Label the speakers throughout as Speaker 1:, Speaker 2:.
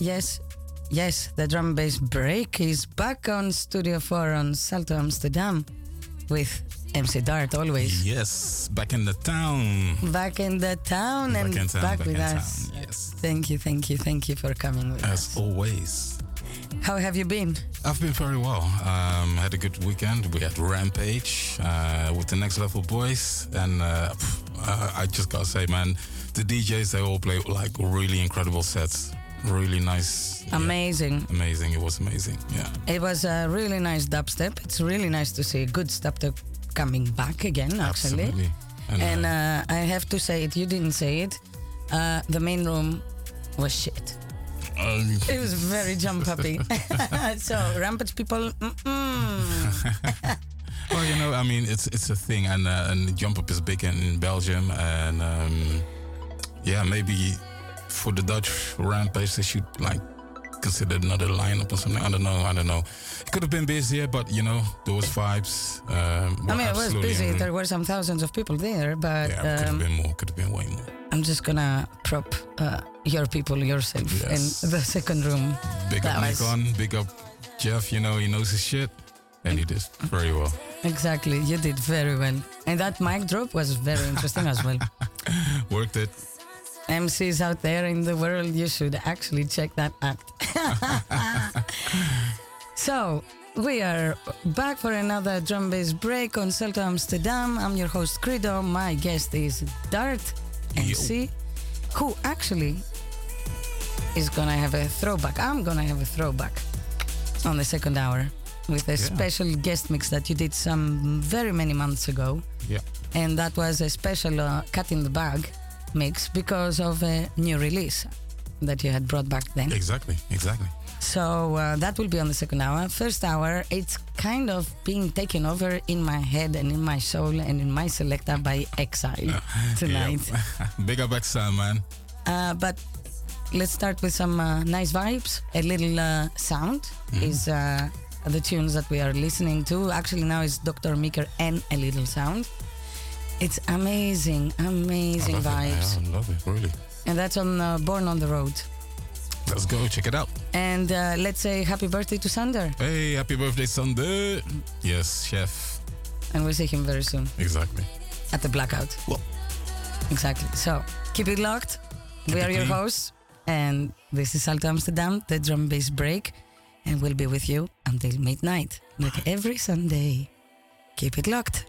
Speaker 1: Yes, yes, the drum bass break is back on Studio 4 on Salto Amsterdam with MC Dart always.
Speaker 2: Yes, back in the town.
Speaker 1: Back in the town
Speaker 2: back
Speaker 1: and
Speaker 2: in town,
Speaker 1: back,
Speaker 2: back
Speaker 1: with us.
Speaker 2: Town. Yes.
Speaker 1: Thank you, thank you, thank you for coming with
Speaker 2: As
Speaker 1: us.
Speaker 2: always.
Speaker 1: How have you been?
Speaker 2: I've been very well. Um, had a good weekend. We had Rampage uh, with the Next Level Boys, and uh, pff, uh, I just gotta say, man, the DJs they all play like really incredible sets. Really nice. yeah,
Speaker 1: Amazing.
Speaker 2: amazing. It was amazing. Yeah.
Speaker 1: It was a really nice dubstep. It's really nice to see good dubstep coming back again, actually.
Speaker 2: Absolutely. And,
Speaker 1: And
Speaker 2: uh,
Speaker 1: I have to say it, you didn't say it. Uh, the main room was shit.
Speaker 2: uh,
Speaker 1: It was very jump happy. so, Rampage people.
Speaker 2: Well, you know, I mean, it's it's a thing, and uh, and jump up is big in, in Belgium, and um, yeah, maybe for the Dutch rampage they should like consider another lineup or something. I don't know. I don't know. It could have been busier, but you know, those vibes. Um,
Speaker 1: I mean, it was busy.
Speaker 2: in-
Speaker 1: There were some thousands of people there, but
Speaker 2: yeah, could have
Speaker 1: um,
Speaker 2: been more. Could have been way more.
Speaker 1: I'm just gonna prop uh, your people yourself
Speaker 2: Yes.
Speaker 1: in the second room.
Speaker 2: Big
Speaker 1: That
Speaker 2: up
Speaker 1: was-
Speaker 2: Nikon. Big up Jeff. You know, he knows his shit, and he did very well.
Speaker 1: Exactly, you did very well. And that mic drop was very interesting as well.
Speaker 2: Worked it.
Speaker 1: MCs out there in the world, you should actually check that act. so, we are back for another drum bass break on Salto Amsterdam. I'm your host, Credo. My guest is Dart MC, who actually is gonna have a throwback. I'm gonna have a throwback on the second hour with a
Speaker 2: Yeah.
Speaker 1: special guest mix that you did some very many months ago
Speaker 2: Yeah.
Speaker 1: and that was a special uh, cut in the bag mix because of a new release that you had brought back then.
Speaker 2: Exactly. Exactly.
Speaker 1: So uh, that will be on the second hour. First hour, it's kind of being taken over in my head and in my soul and in my selector by Exile tonight.
Speaker 2: Big up Exile, man.
Speaker 1: Uh, but let's start with some uh, nice vibes. A little uh, sound is uh, the tunes that we are listening to. Actually, now it's Dr. Meeker and a little sound. It's amazing, amazing
Speaker 2: I
Speaker 1: vibes.
Speaker 2: It, I love it, really.
Speaker 1: And that's on uh, Born on the Road.
Speaker 2: Let's go check it out.
Speaker 1: And uh, let's say happy birthday to Sander.
Speaker 2: Hey, happy birthday, Sander. Yes, chef.
Speaker 1: And we'll see him very soon.
Speaker 2: Exactly.
Speaker 1: At the blackout.
Speaker 2: Well.
Speaker 1: Exactly. So keep it locked.
Speaker 2: Keep
Speaker 1: we are your hosts. And this is Salto Amsterdam, the drum bass break. And we'll be with you until midnight, like every Sunday.
Speaker 3: Keep it locked.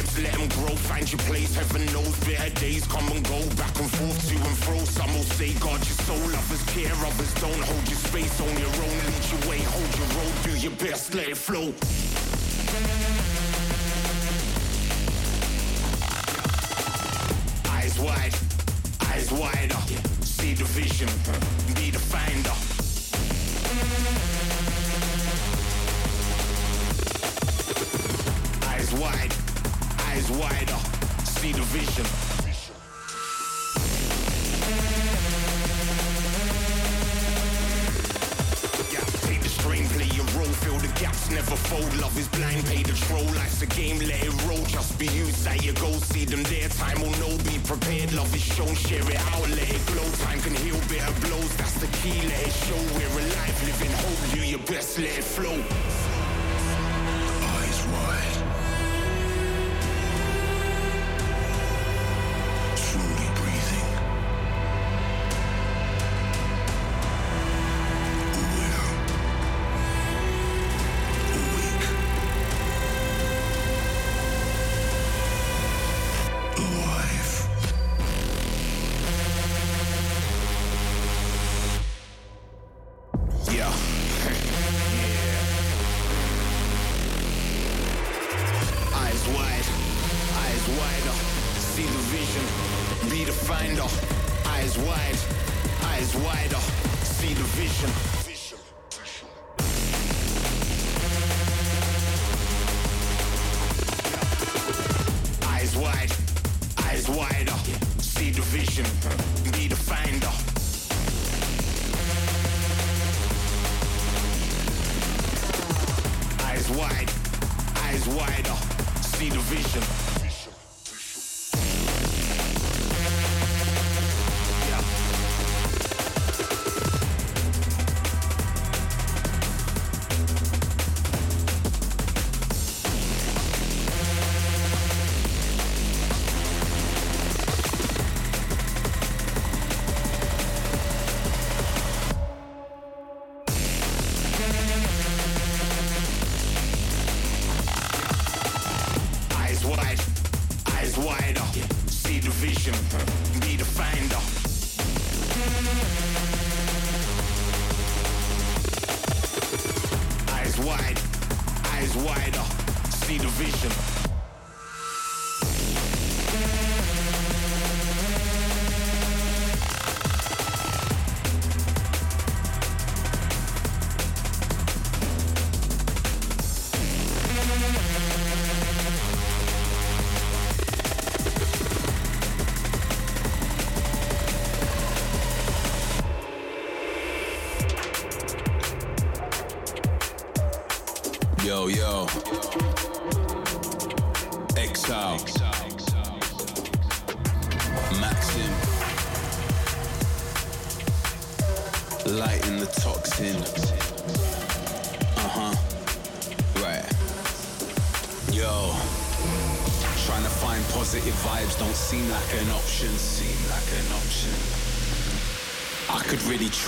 Speaker 4: live, let them grow, find your place. Heaven knows better days come and go, back and forth, to and fro. Some
Speaker 5: will say, God, your soul, others care, others don't. Hold your space on your own, lead your way, hold your road, do your best, let it flow. See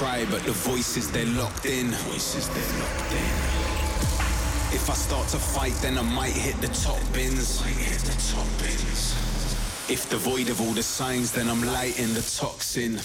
Speaker 5: try, but the voices they're locked in. Voices they're locked in. If I start to fight, then I might hit the top bins. Might hit the top bins. If devoid of all the signs, then I'm lighting the toxin.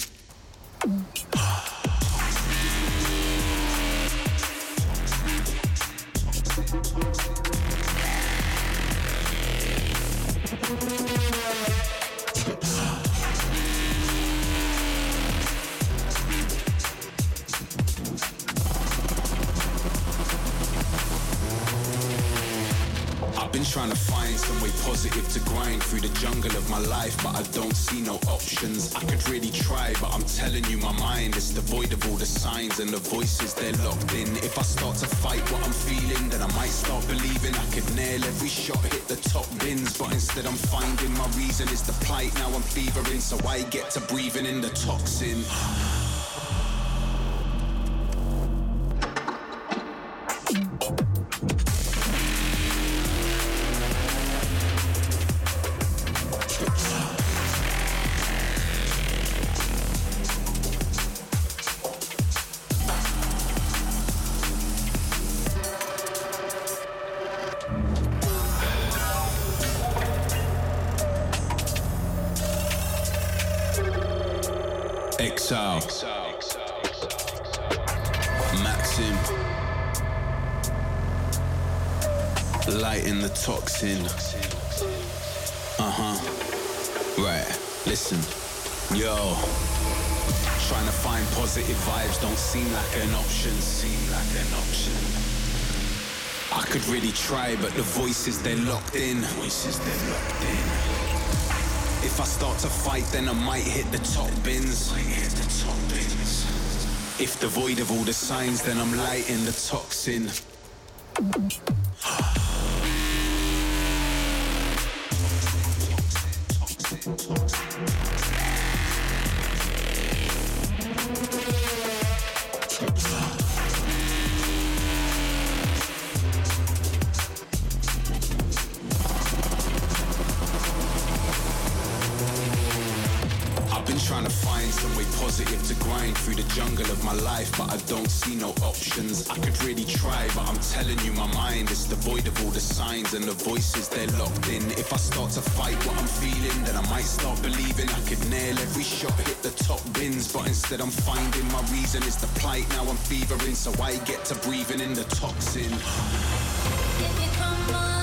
Speaker 5: I'm finding my reason is the plight. Now I'm fevering, so I get to breathing in the toxin. Right. Listen. Yo. Trying to find positive vibes don't seem like an option. Seem like an option. I could really try, but the voices they're locked in. Voices they're locked in. If I start to fight, then I might hit the top bins. Might hit the top bins. If devoid of all the signs, then I'm lighting the toxin. Voices they're locked in. Start believing I could nail every shot, hit the top bins. But instead, I'm finding my reason is the plight. Now I'm fevering, so I get to breathing in the toxin.
Speaker 6: You crumble,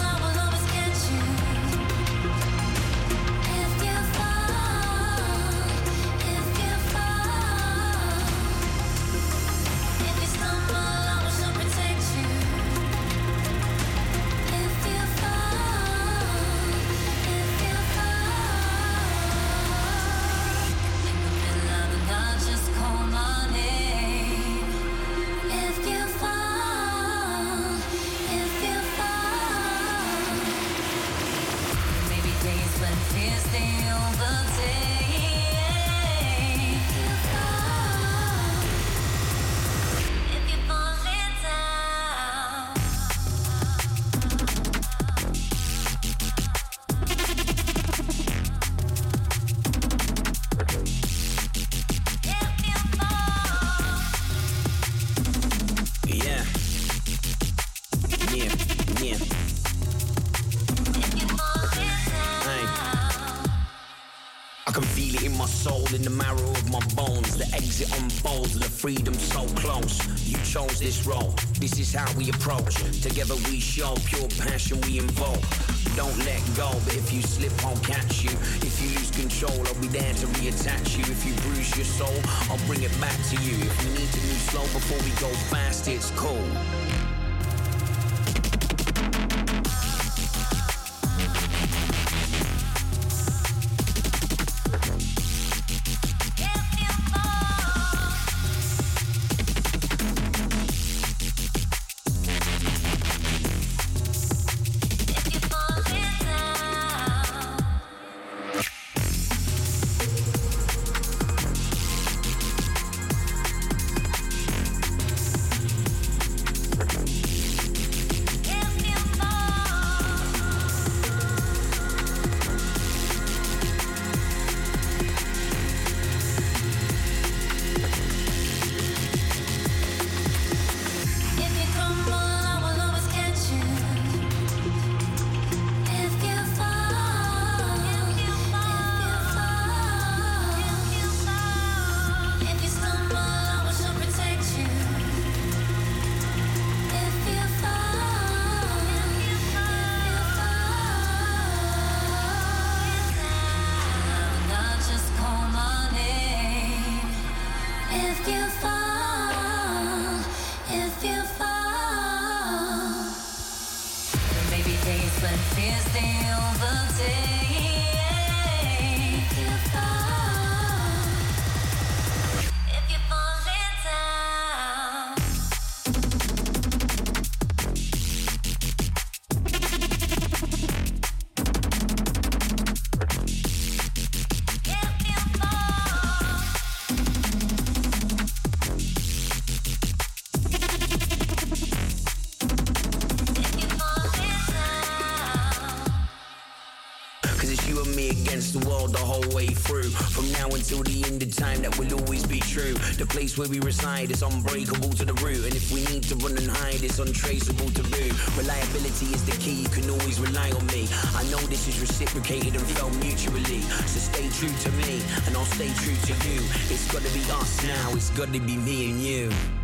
Speaker 3: soul, I'll bring it back to you. If we need to move slow before we go fast, it's cool. Where we reside is unbreakable to the root. And if we need to run and hide, it's untraceable to root. Reliability is the key, you can always rely on me. I know this is reciprocated and felt mutually. So stay true to me, and I'll stay true to you. It's gotta be us now, it's gotta be me and you.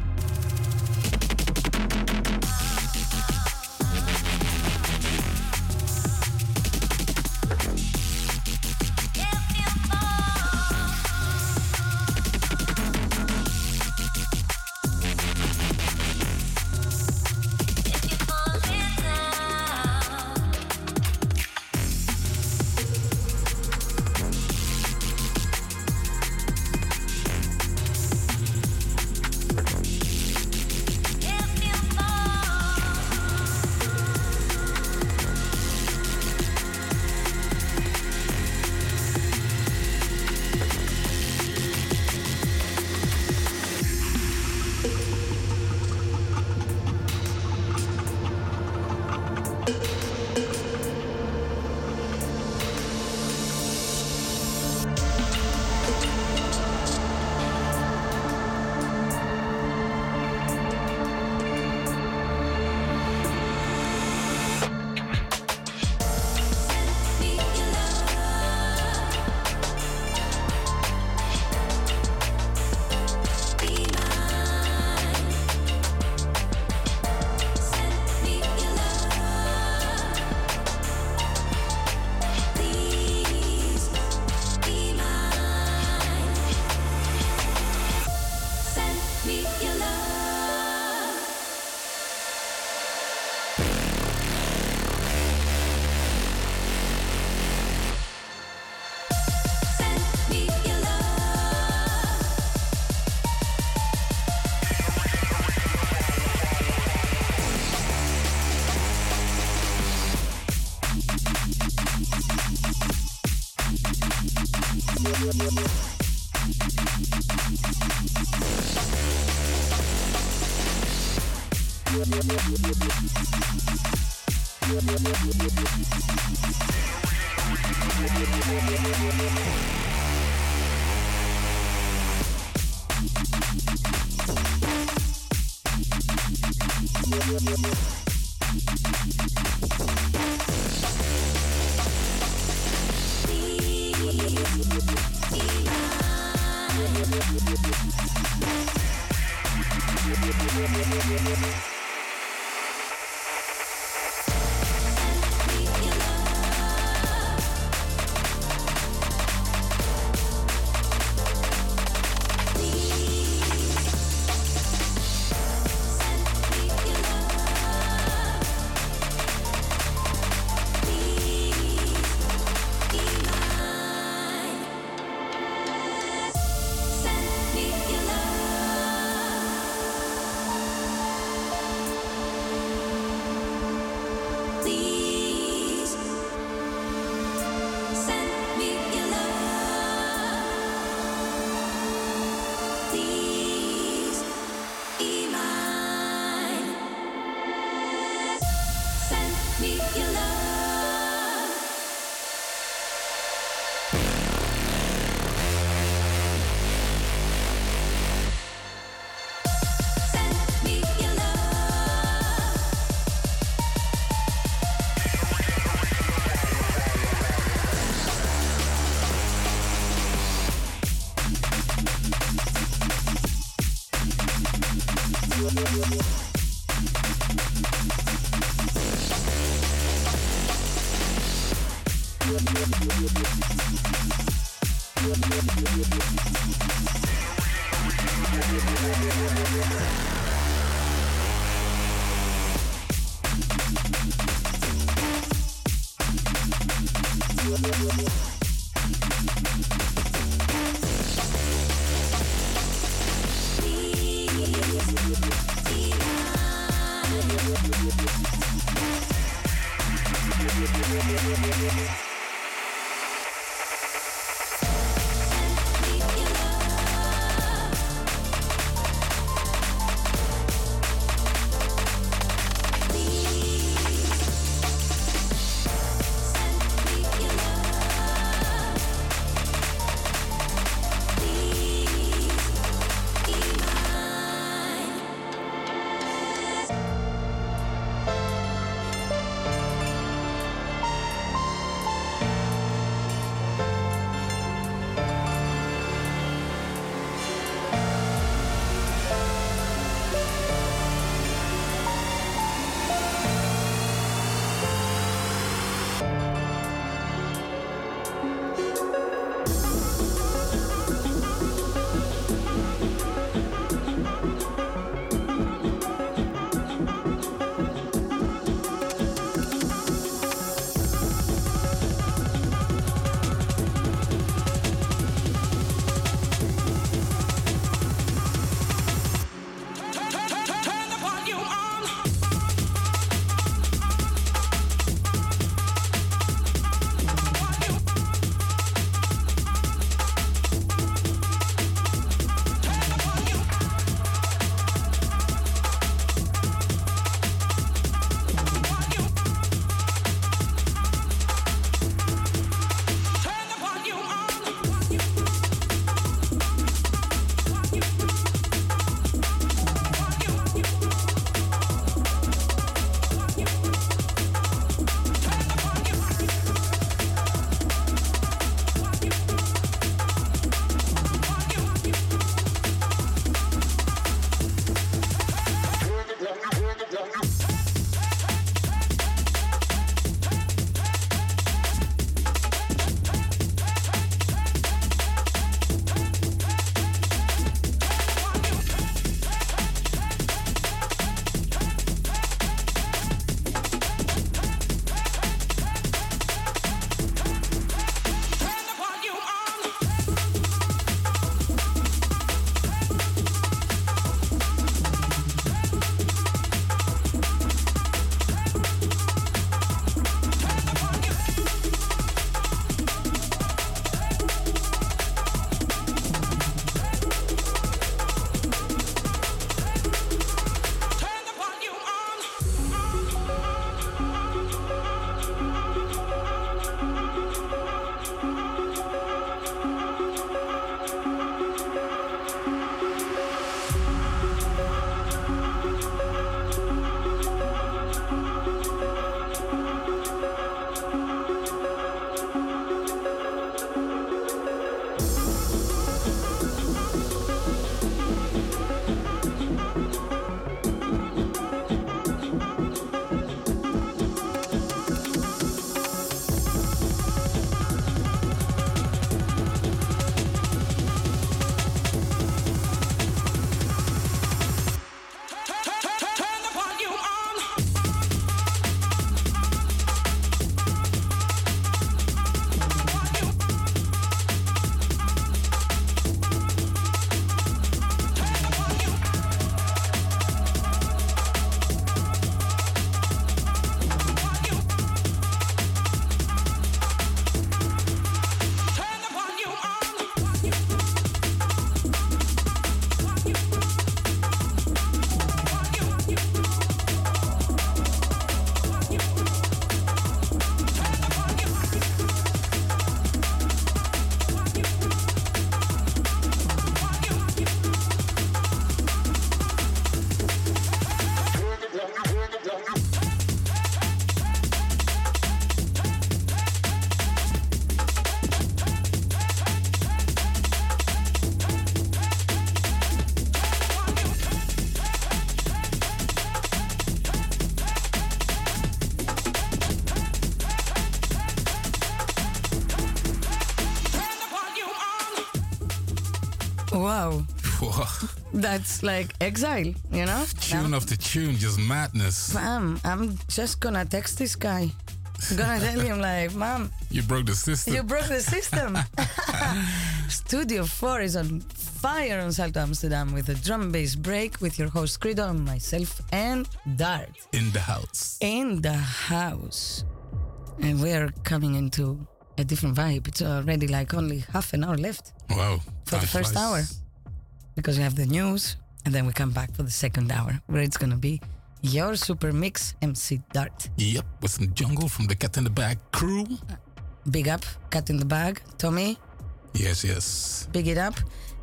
Speaker 1: Thank
Speaker 2: you.
Speaker 1: That's like exile, you know?
Speaker 2: Tune after tune, just madness.
Speaker 1: Fam, I'm just gonna text this guy. I'm gonna tell him like, Mom,
Speaker 2: You broke the system.
Speaker 1: you broke the system. Studio 4 is on fire on Salto Amsterdam with a drum bass break with your host Credo and myself and Dart
Speaker 2: in the house.
Speaker 1: in the house. And we're coming into a different vibe. It's already like only half an hour left
Speaker 2: Wow.
Speaker 1: for the first
Speaker 2: flies.
Speaker 1: hour because we have the news and then we come back for the second hour where it's gonna be your super mix MC Dart.
Speaker 2: Yep, with some jungle from the Cat in the Bag crew.
Speaker 1: Big up, cat in the bag, Tommy.
Speaker 2: Yes, yes.
Speaker 1: big it up.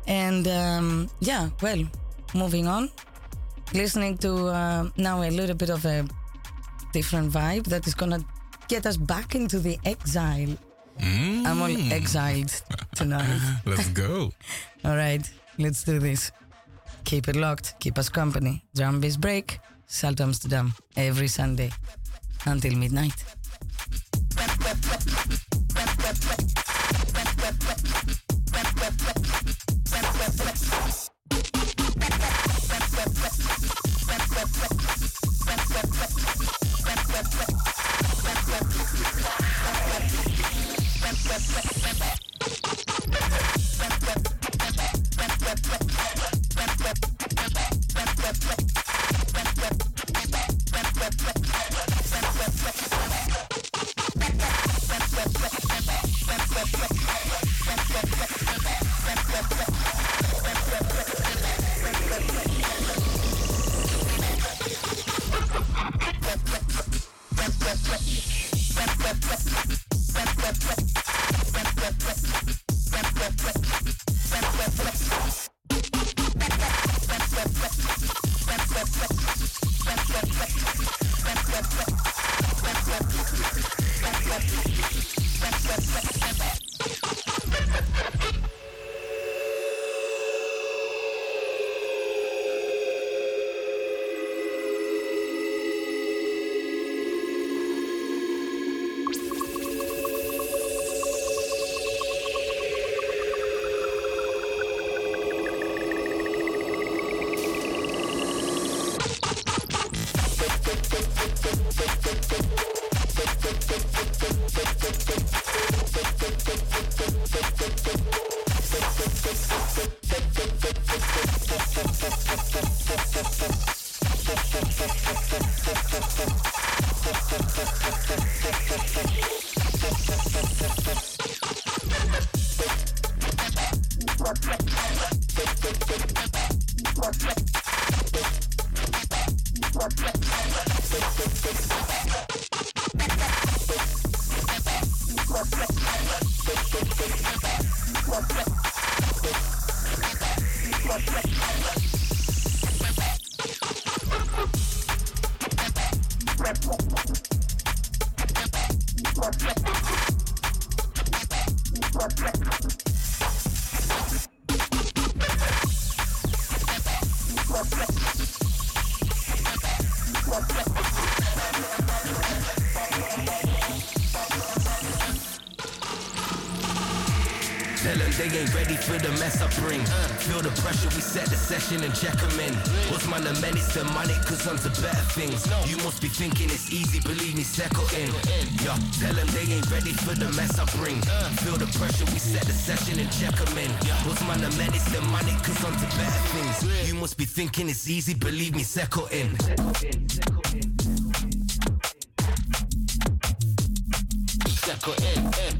Speaker 1: And um, yeah, well, moving on. Listening to uh, now a little bit of a different vibe that is gonna get us back into the exile.
Speaker 2: Mm.
Speaker 1: I'm all exiled tonight.
Speaker 2: Let's go.
Speaker 1: all right, let's do this. Keep it locked, keep us company. Drum bass break, Salto Amsterdam, every Sunday until midnight.
Speaker 6: Session and check them in. What's my man, it's the money, cause I'm to better things. You must be thinking it's easy, believe me, settle in. Yeah, tell them they ain't ready for the mess I bring. Feel the pressure, we set the session and check them in. What's my man, it's the money, cause I'm to better things. You must be thinking it's easy, believe me, settle in. Settle in. in. Settle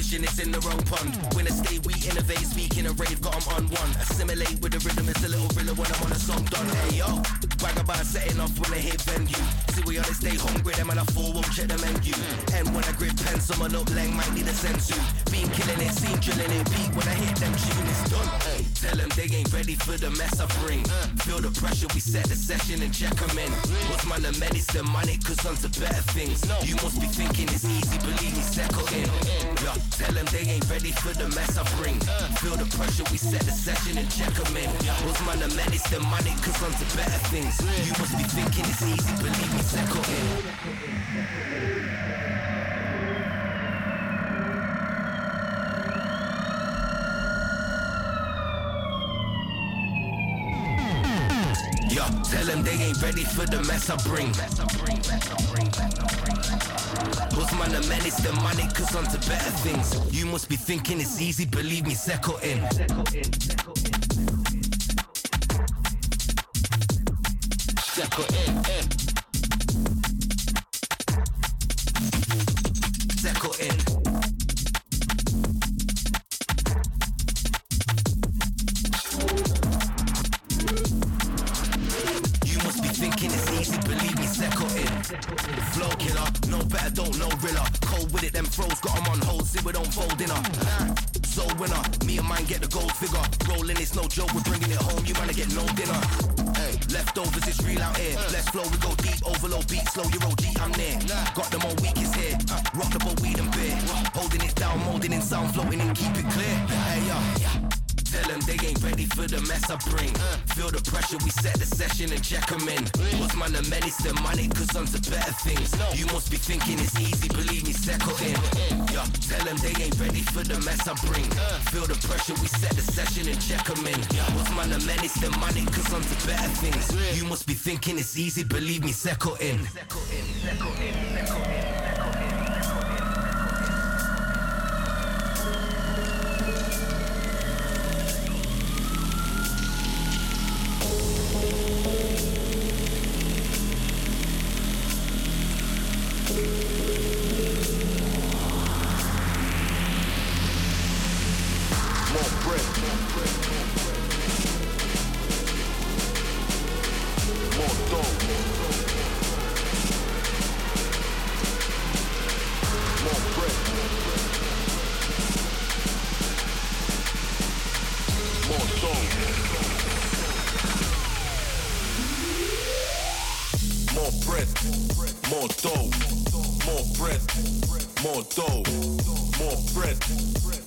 Speaker 6: fishing, it's in the wrong pond. When I stay, we innovate, speaking a rave, got 'em on one. Assimilate with the rhythm, it's a little thriller when I'm on a song done. Hey yo, brag about setting off when I hit venue. See, we on stay hungry, them and I fall, won't check the menu. And when I grip pen, someone up, lang might need a sensu. Been killing it, seen drilling it, beat when I hit them tune, it's done. Tell them they ain't ready for the mess I bring. Feel the pressure, we set the session and check them in. What's man the the money, cause onto better things. You must be thinking it's easy, believe me, settle in. Yeah, tell them they ain't ready for the mess I bring. Feel the pressure, we set the session and check them in. What's man the the money, cause onto better things. You must be thinking it's easy, believe me, settle in. They ain't ready for the mess I bring. What's man the man, it's the money, cause onto better things. You must be thinking it's easy, believe me, settle in. Settle in, settle in.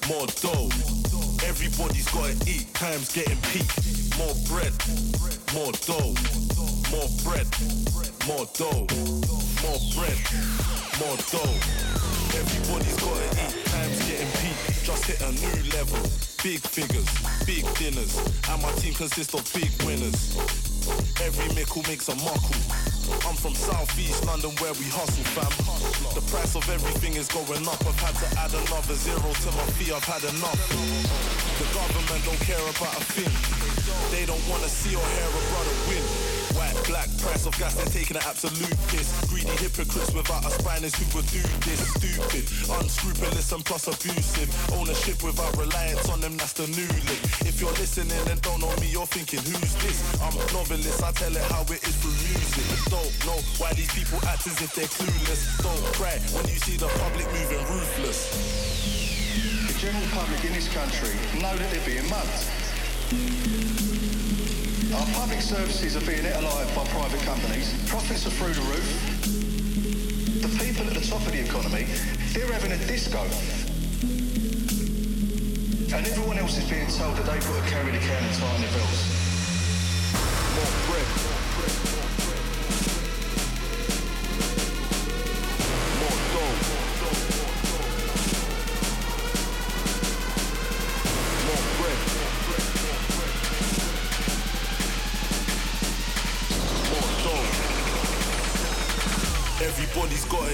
Speaker 4: More dough. Everybody's gotta eat, time's getting peak. More bread, more dough, more bread, more dough, more bread, more dough. Everybody's gotta eat, time's getting peak. Just hit a new level. Big figures, big dinners, and my team consists of big winners. Every mickle makes a muckle. I'm from Southeast London where we hustle, fam. The price of everything is going up. I've had to add another zero to my fee. I've had enough. The government don't care about a thing. They don't wanna see or hear a brother win. White, black, price of gas, they're taking an absolute piss. Greedy hypocrites without a spine is who would do this. Stupid, unscrupulous and plus abusive. Ownership without reliance on them, that's the new lick. If you're listening and don't know me, you're thinking, who's this? I'm a novelist, I tell it how it is through music. Don't know why these people act as if they're clueless. Don't cry when you see the public moving ruthless.
Speaker 7: The general public in this country know that they're being mugged. Our public services are being eaten alive by private companies. Profits are through the roof. The people at the top of the economy, they're having a disco. And everyone else is being told that they've got to carry the can and tie on their belts.
Speaker 4: More bread.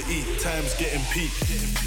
Speaker 4: Eat, time's getting peak.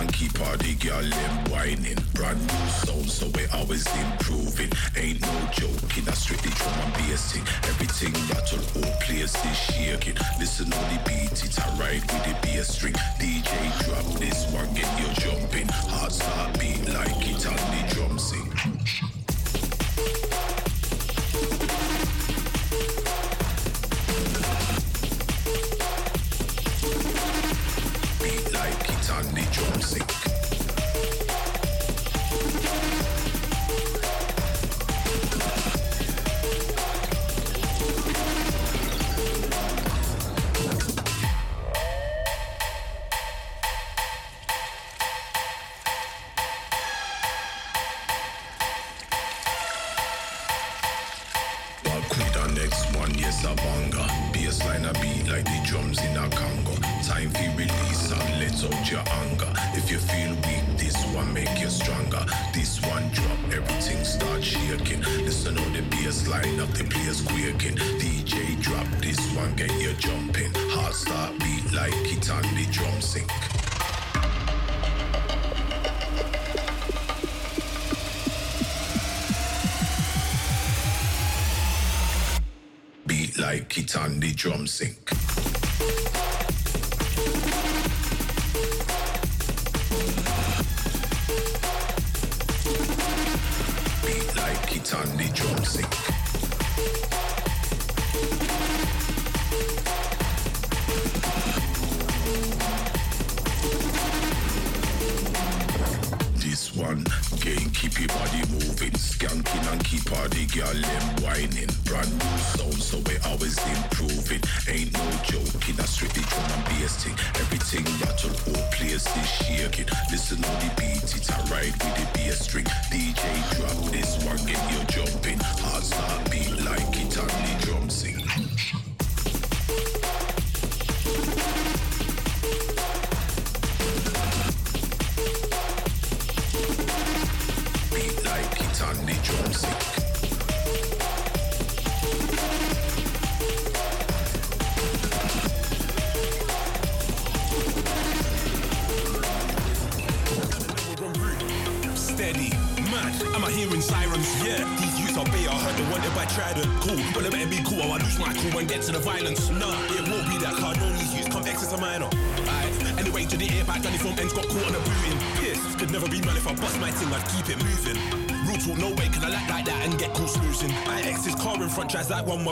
Speaker 8: and keep all the girl them whining. Brand new sound, so we always improving. Ain't no joking, I strictly drum and bassing. Everything that all whole place is shaking. Listen to the beat, it's a ride with the bass string. DJ drop this one, get you jumping. Heart start beat like it on the drum sing.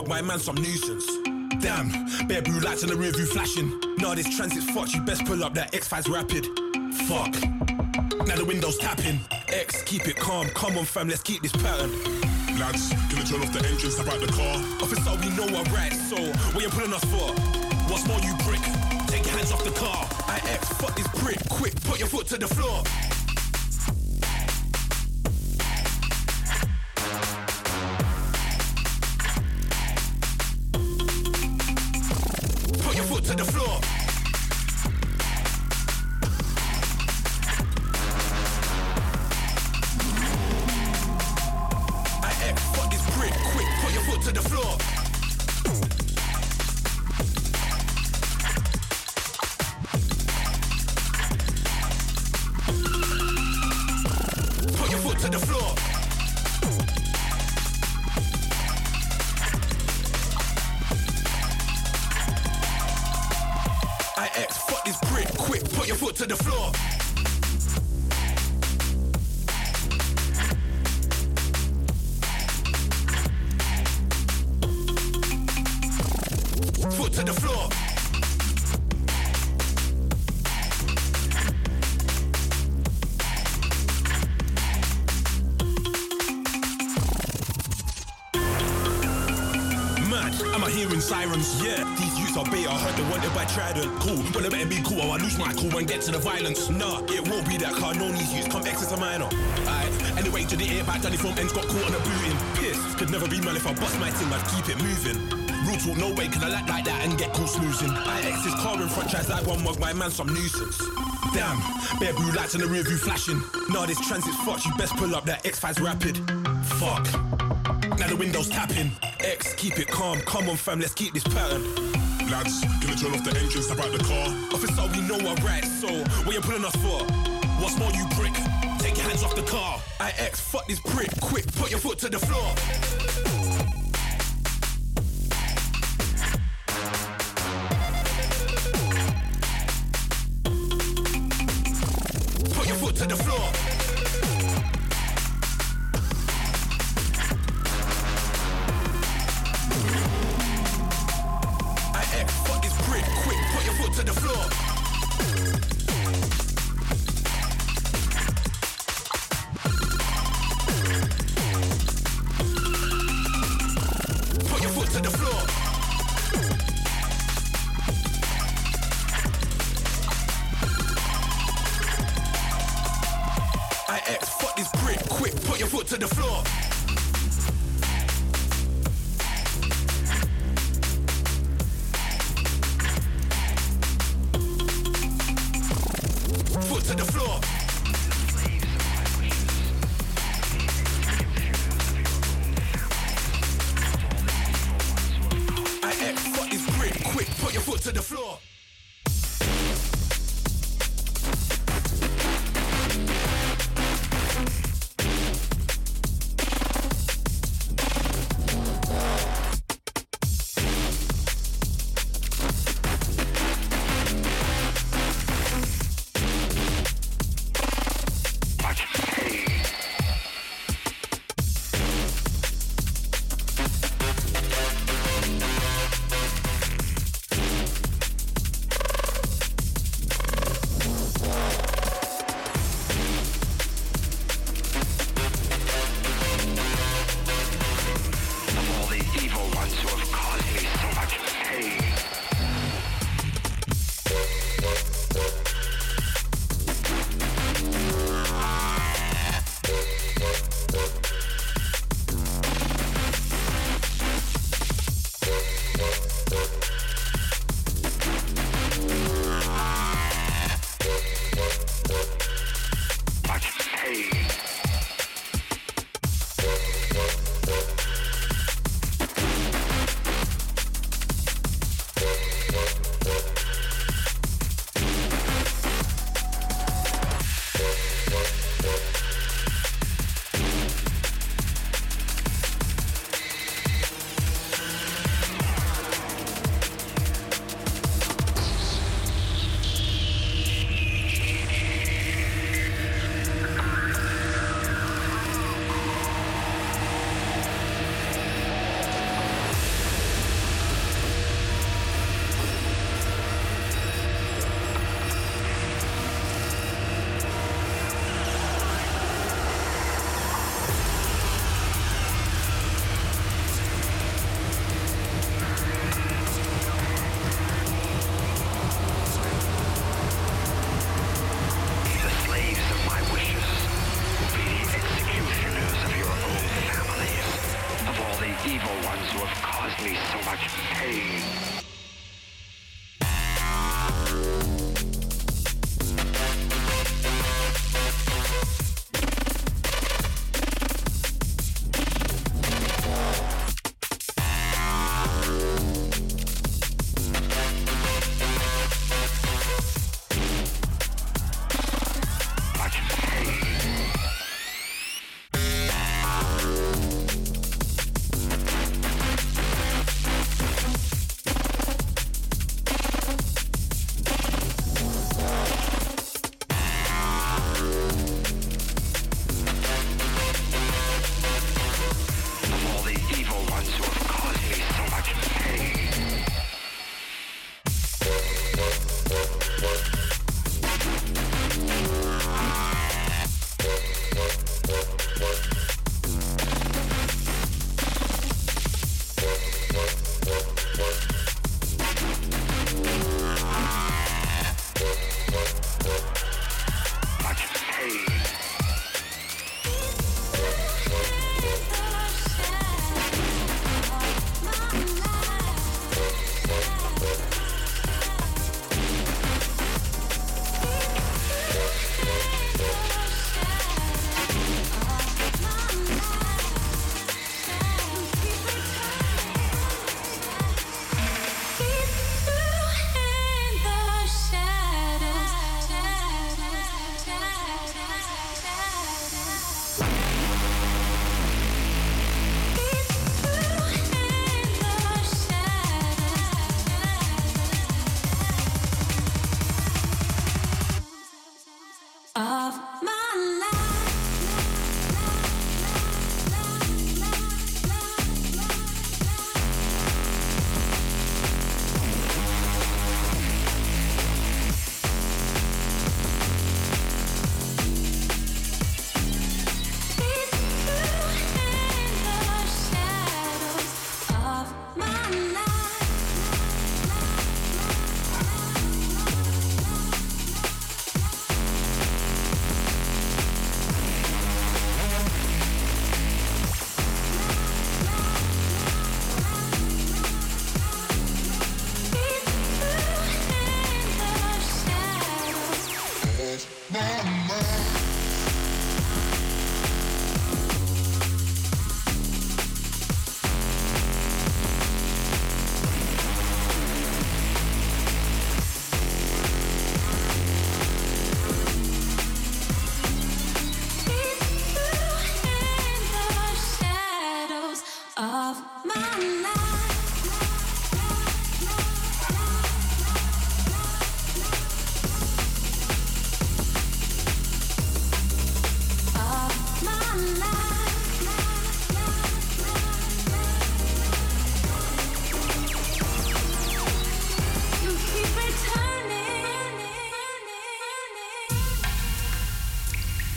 Speaker 9: my man some nuisance. Damn, bare blue lights in the rearview flashing. Nah, this transit's fucked, you best pull up that X5's rapid. Fuck. Now the window's tapping. X, keep it calm. Come on, fam, let's keep this pattern.
Speaker 10: Lads, gonna turn off the engine, step out the car.
Speaker 9: Officer, we know our rights, so what you pulling us for? What's more, you prick? Take your hands off the car. I X, fuck this brick. Quick, put your foot to the floor. to the floor. To the violence. Nah, it won't be that car. No these youths come as a minor. Alright, anyway, to the air back, from ends got caught on a booting. Pissed, could never be man if I bust my thing, I'd keep it moving. Rule talk, no way, can I act like that and get cool snoozing? I X his car in front, tries like one mug, my man some nuisance. Damn, bare blue lights in the rear view flashing. Nah, this transit's fucked, you best pull up that X5's rapid. Fuck. Now the window's tapping. X, keep it calm. Come on, fam, let's keep this pattern.
Speaker 10: Lads, turn off the engines, step out the car?
Speaker 9: Officer, we know our rights, so what you pulling us for? What's more, you prick? Take your hands off the car. I X, fuck this prick. Quick, put your foot to the floor.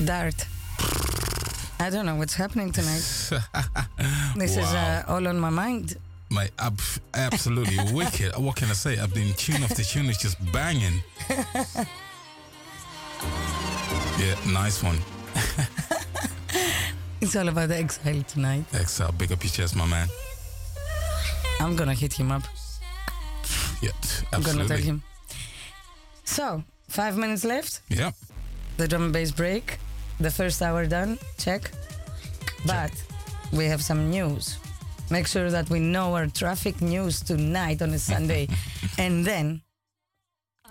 Speaker 1: Dart. I don't know what's happening tonight. this is uh, all on my mind.
Speaker 2: My ab- absolutely wicked. What can I say? I've been tune The tune is just banging. yeah, nice one.
Speaker 1: It's all about the exile tonight.
Speaker 2: Exile, big up your chest, my man.
Speaker 1: I'm gonna hit him up.
Speaker 2: Yeah, absolutely.
Speaker 1: I'm gonna tell him. So, five minutes left.
Speaker 2: Yeah.
Speaker 1: The drum and bass break. The first hour done. Check. But we have some news. Make sure that we know our traffic news tonight on a Sunday. and then,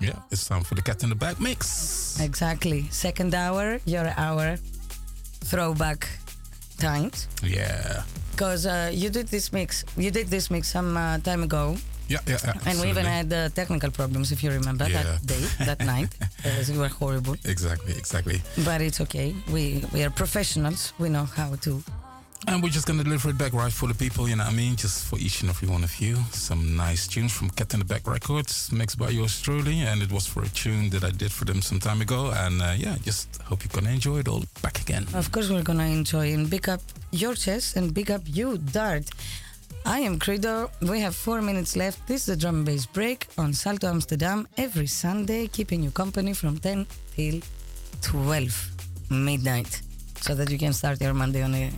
Speaker 2: Yeah, it's time for the cat in the bag mix.
Speaker 1: exactly, second hour, your hour, throwback times.
Speaker 2: Yeah.
Speaker 1: Because uh, you did this mix. You did this mix some uh, time ago.
Speaker 2: Yeah, yeah, yeah.
Speaker 1: And we even
Speaker 2: absolutely.
Speaker 1: had uh, technical problems, if you remember,
Speaker 2: Yeah.
Speaker 1: that day, that night. Uh, you were horrible.
Speaker 2: Exactly, exactly.
Speaker 1: But it's okay. We we are professionals. We know how to.
Speaker 2: And we're just gonna deliver it back right for the people, you know what I mean? Just for each and every one of you. Some nice tunes from Cat in the Back Records, mixed by yours truly. And it was for a tune that I did for them some time ago. And uh, yeah, just hope you're gonna enjoy it all back again.
Speaker 1: Of course, we're gonna enjoy and big up your chest and big up you, Dart. I am Credo. We have four minutes left. This is the drum and bass break on Salto Amsterdam every Sunday, keeping you company from 10 till 12 midnight, so that you can start your Monday on a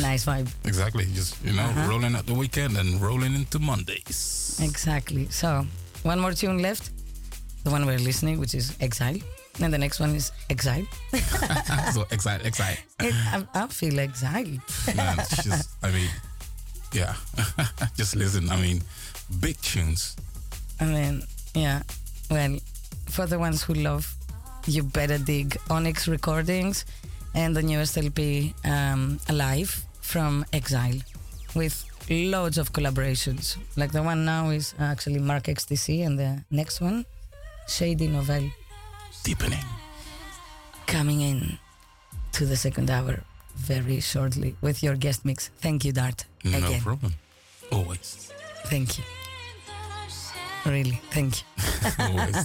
Speaker 1: nice vibe.
Speaker 2: Exactly. Just, you know,
Speaker 1: Uh-huh.
Speaker 2: rolling out the weekend and rolling into Mondays.
Speaker 1: Exactly. So, one more tune left. The one we're listening, which is Exile. And the next one is Exile.
Speaker 2: so excited, excited.
Speaker 1: It, I, I feel exiled.
Speaker 2: Man, it's just, I mean, yeah. just listen. I mean, big tunes.
Speaker 1: I mean, yeah. Well, for the ones who love, you better dig Onyx Recordings and the newest LP, um, Alive from Exile, with loads of collaborations. Like the one now is actually Mark XTC, and the next one, Shady Novel.
Speaker 2: Deepening.
Speaker 1: Coming in to the second hour very shortly with your guest mix. Thank you, Dart.
Speaker 2: No
Speaker 1: Again.
Speaker 2: problem. Always.
Speaker 1: Thank you.
Speaker 3: Really, thank you.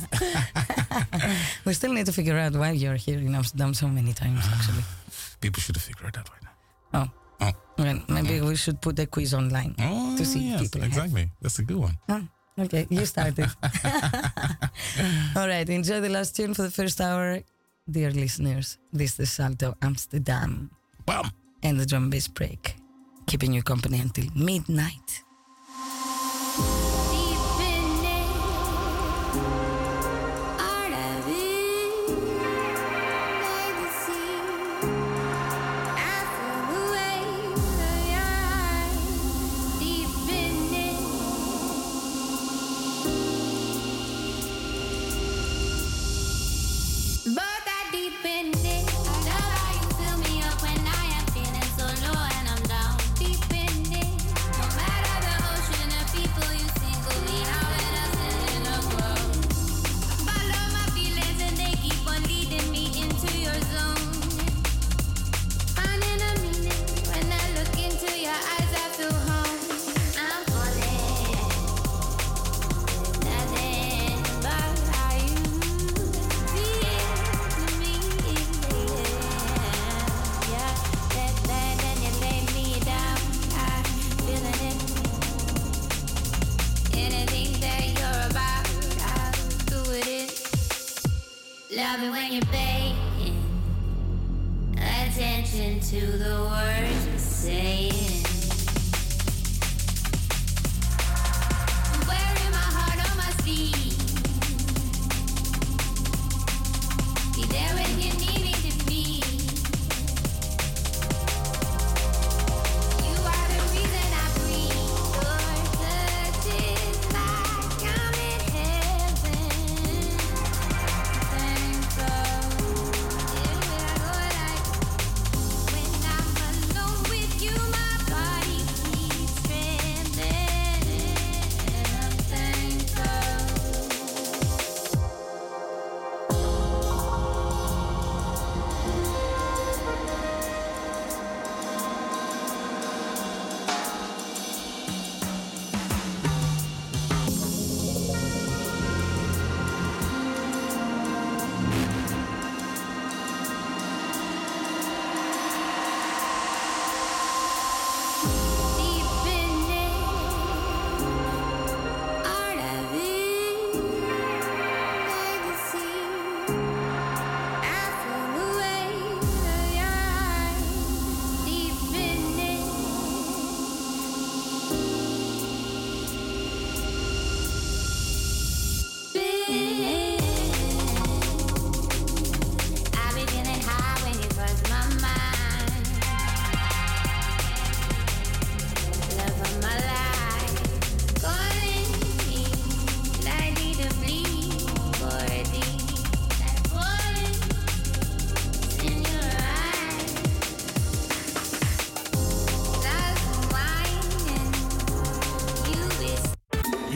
Speaker 3: We still need to figure out why you're here in Amsterdam so many times, ah, actually.
Speaker 2: People should have figured it out by now.
Speaker 3: Oh.
Speaker 2: Oh.
Speaker 3: Well, maybe we should put the quiz online
Speaker 2: Oh,
Speaker 3: to see
Speaker 2: yes,
Speaker 3: people have.
Speaker 2: exactly. That's a good one.
Speaker 3: Oh, okay, you started. All right, enjoy the last tune for the first hour. Dear listeners, this is Salto Amsterdam.
Speaker 2: Bam.
Speaker 3: And the drum bass break. Keeping you company until midnight.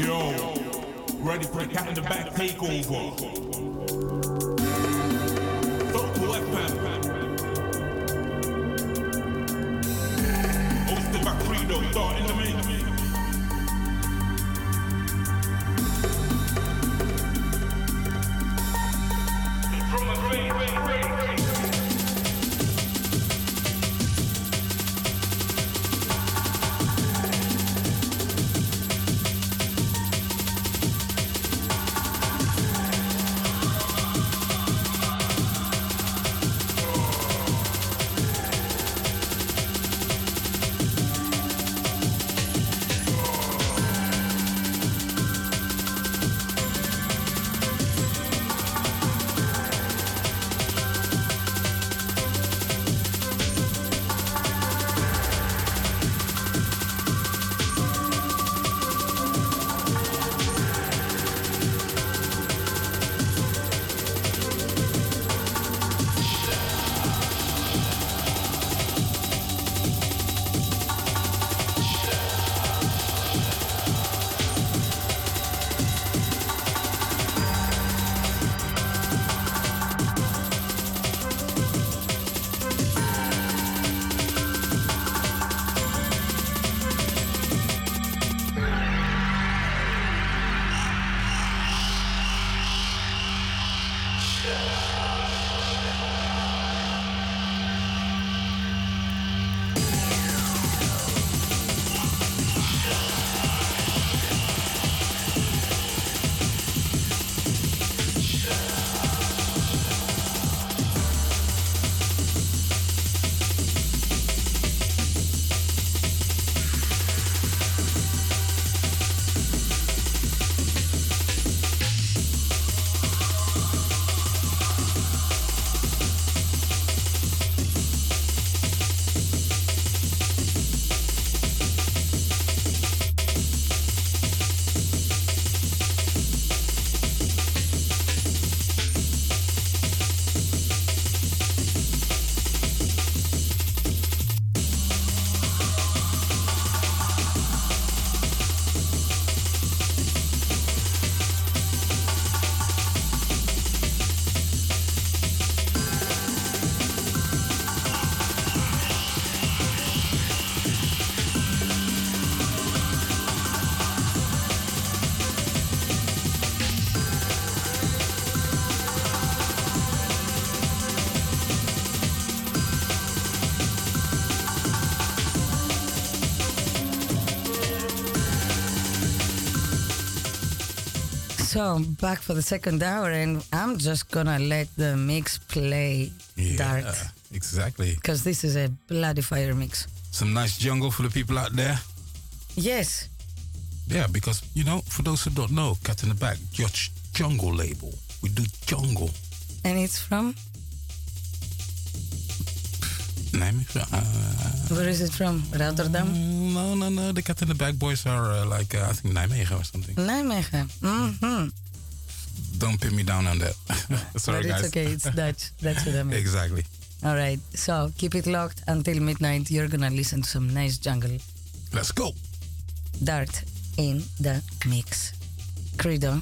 Speaker 11: Yo, ready for the cat in the back takeover. Vocal FM. Hosted by Credo, starting the mix.
Speaker 1: So back for the second hour, and I'm just gonna let the mix play
Speaker 2: Yeah,
Speaker 1: Dart
Speaker 2: exactly.
Speaker 1: because this is a bloody fire mix.
Speaker 2: Some nice jungle for the people out there.
Speaker 1: Yes,
Speaker 2: Yeah, because you know, for those who don't know, Cat in the Back, Judge Jungle label. We do jungle.
Speaker 1: and it's from
Speaker 2: Uh,
Speaker 1: where is it from? Rotterdam,
Speaker 2: no, no, no. The Cat in the Bag boys are uh, like uh, I think Nijmegen or something.
Speaker 1: Nijmegen. hmm
Speaker 2: Don't pin me down on that. Sorry,
Speaker 1: but it's
Speaker 2: guys.
Speaker 1: okay. It's Dutch. That's what I mean.
Speaker 2: exactly.
Speaker 1: All right. So keep it locked until midnight. You're gonna listen to some nice jungle.
Speaker 2: Let's go.
Speaker 1: Dart in the mix. Credo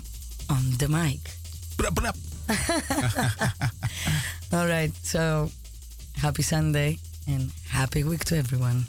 Speaker 1: on the mic.
Speaker 2: Brap, brap.
Speaker 1: All right. So happy Sunday and happy week to everyone.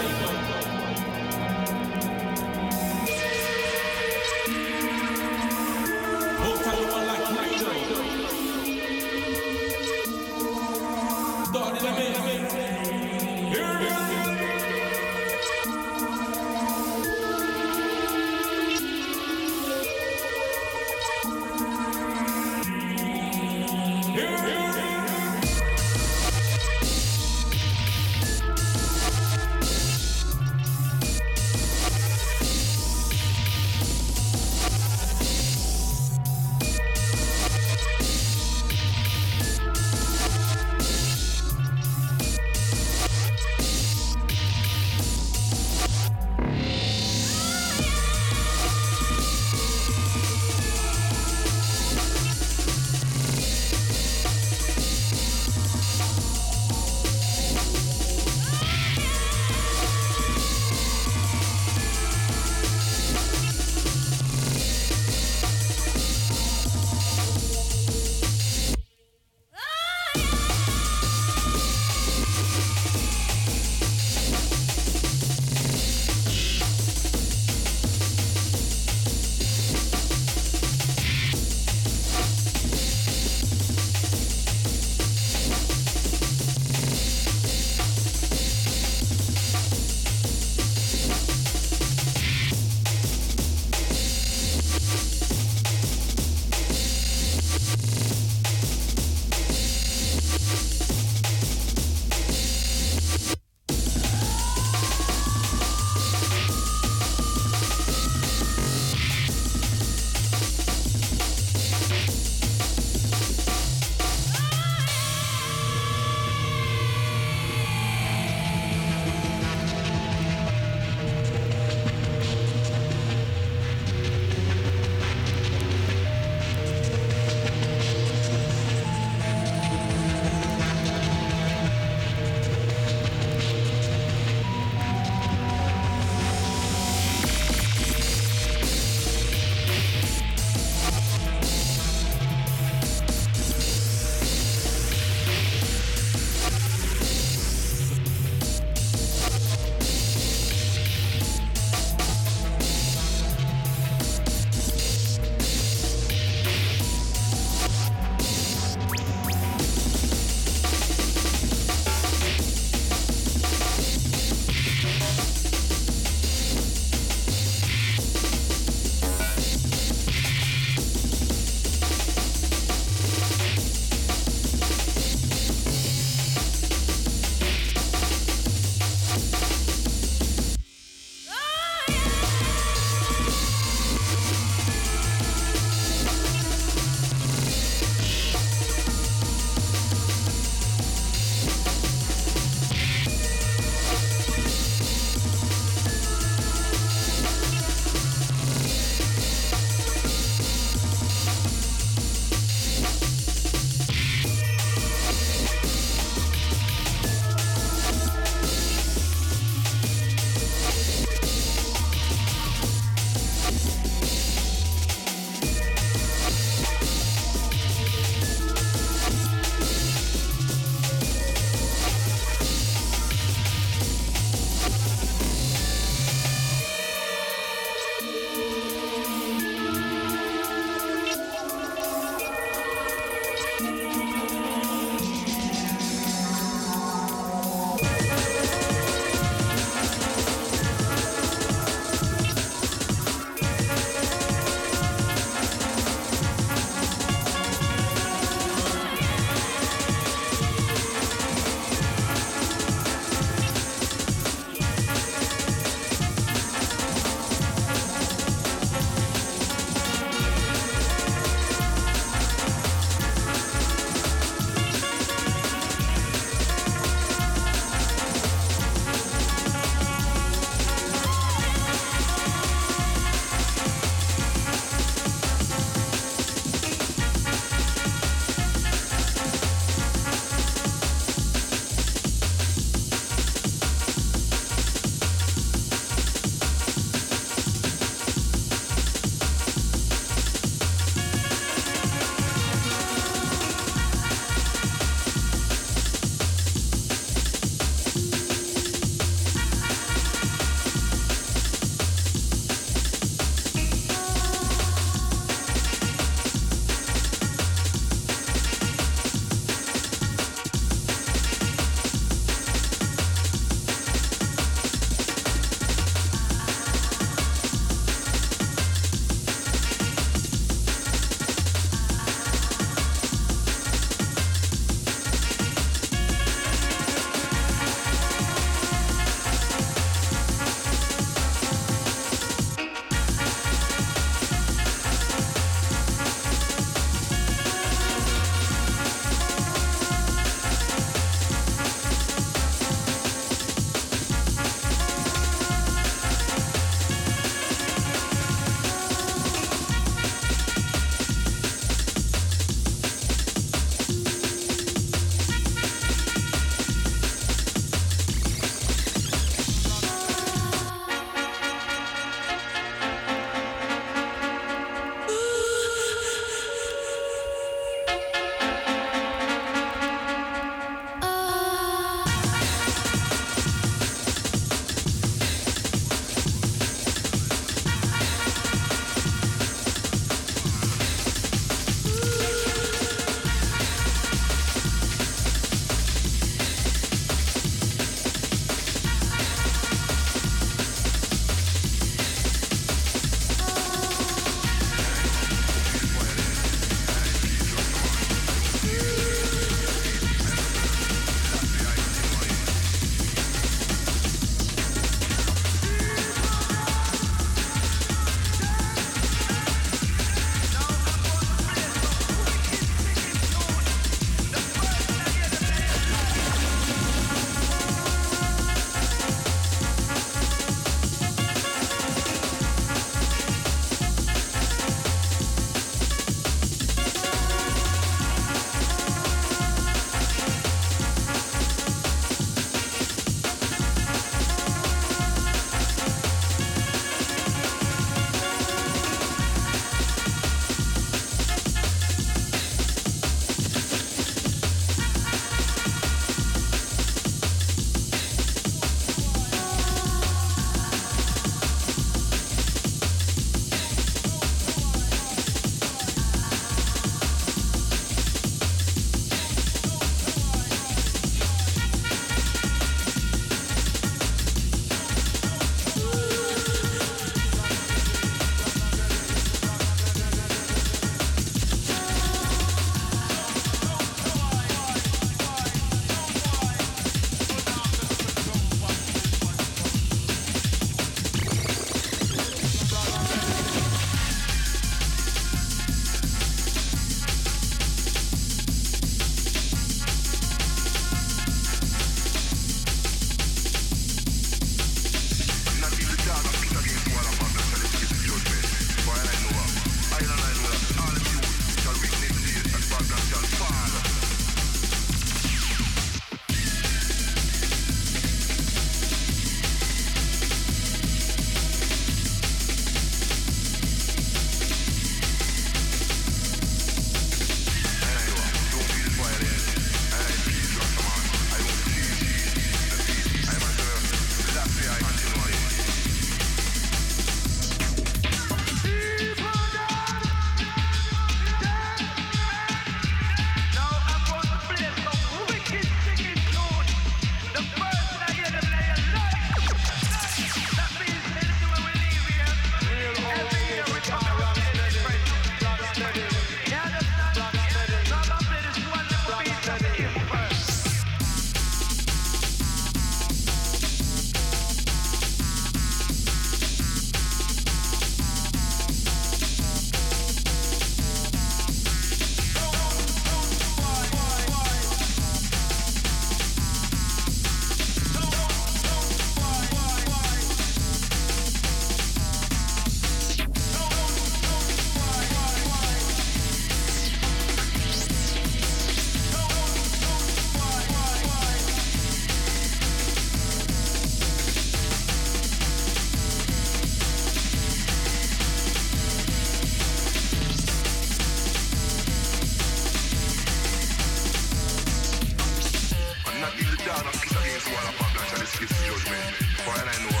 Speaker 12: this judgment. For I know,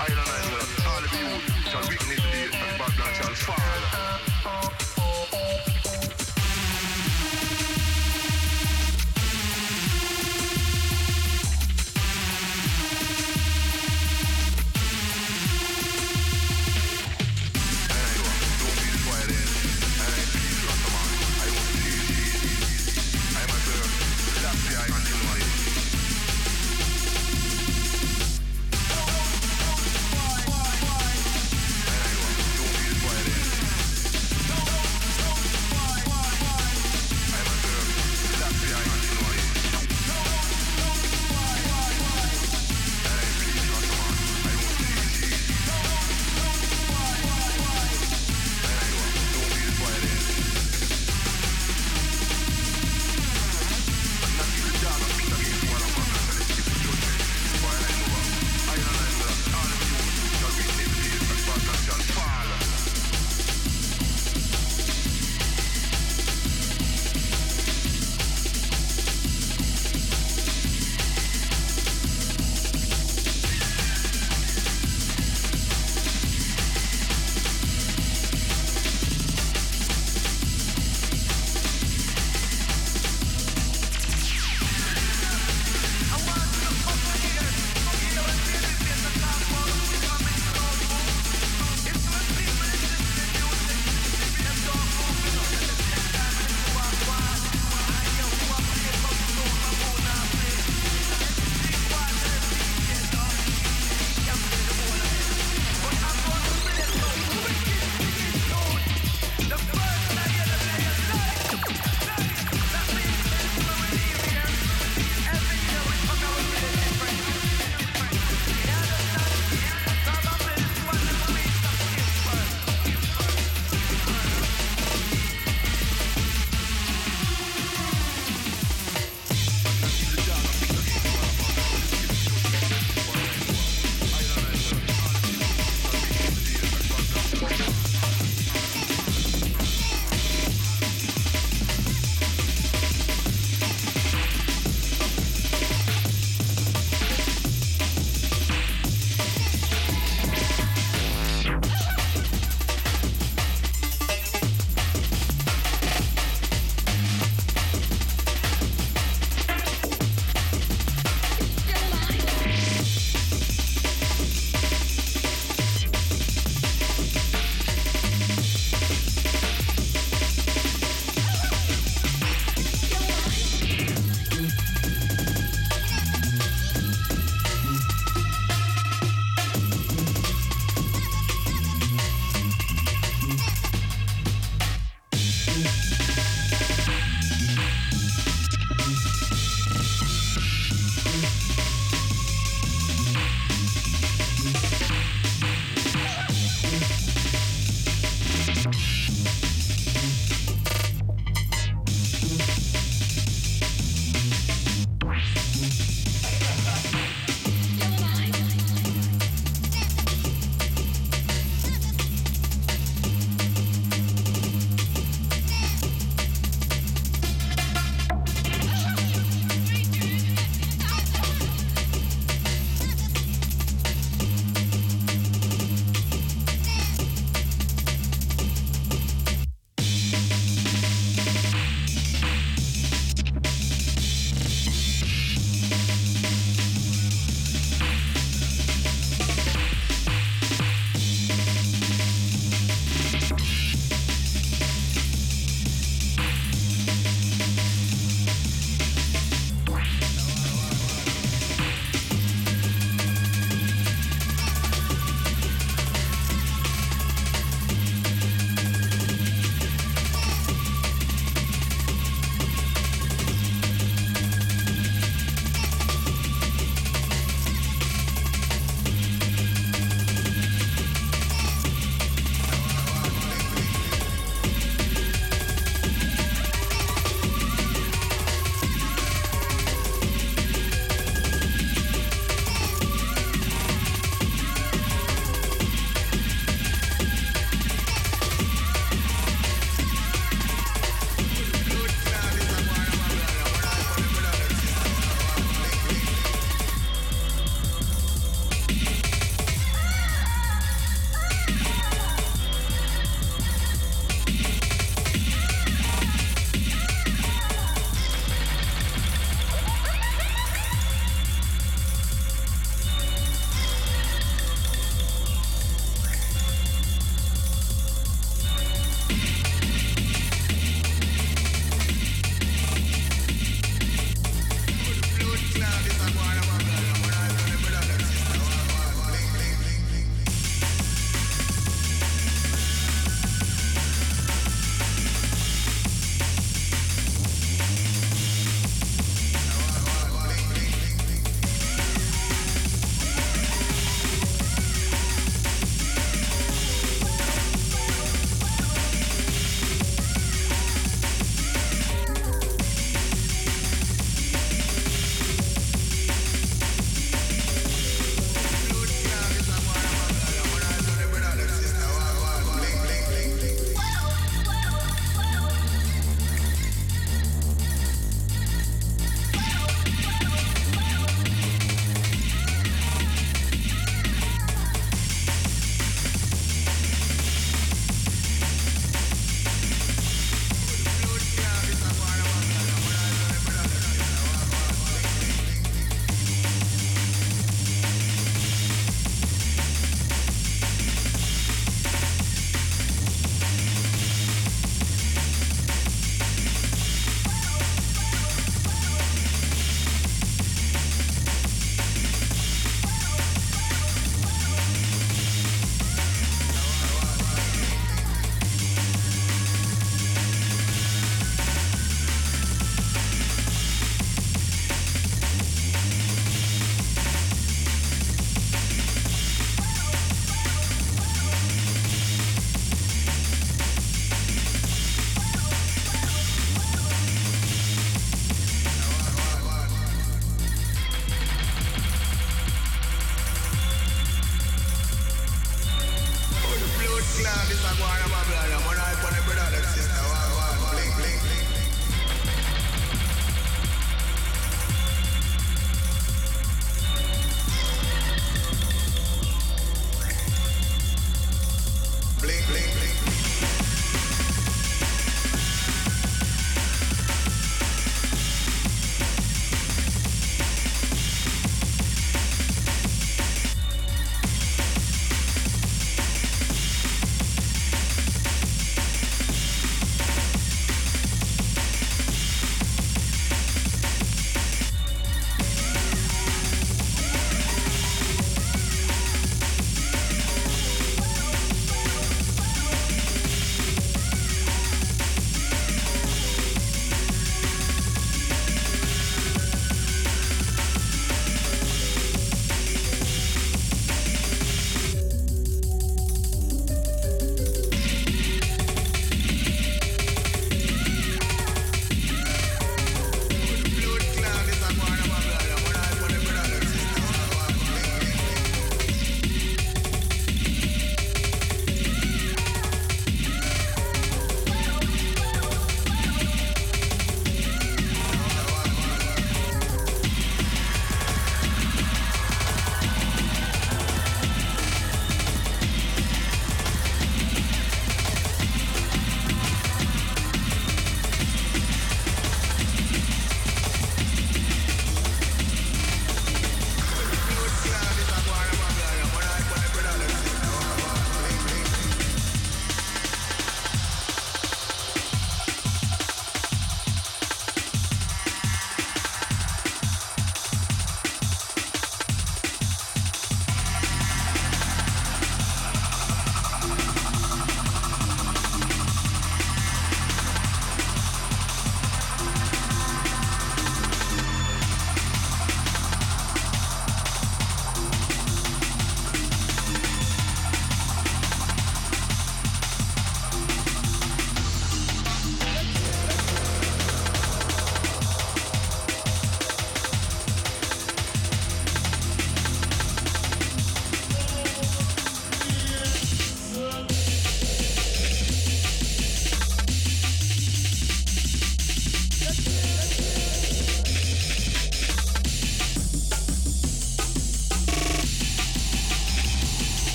Speaker 12: I know, all of you
Speaker 13: shall witness this, and Babylon shall fall.